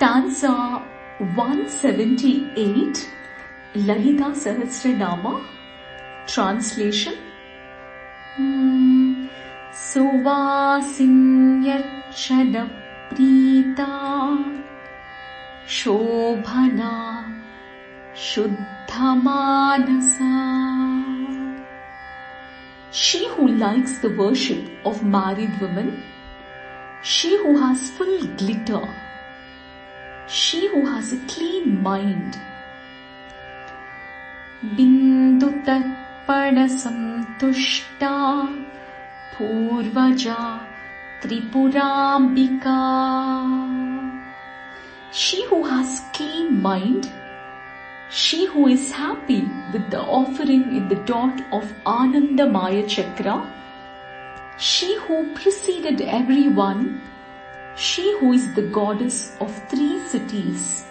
stanza 178, Lalita Sahasranama, translation. Hmm. सुवासिन्यर्चन Preeta Shobhana शुद्धमानसा She who likes the worship of married women, she who has full glitter, she who has a clean mind, बिन्दुतर्पणसन्तुष्टा पूर्वजा Tripurambika She who has clean mind, she who is happy with the offering in the dot of Anandamaya Chakra, she who preceded everyone, she who is the goddess of three cities,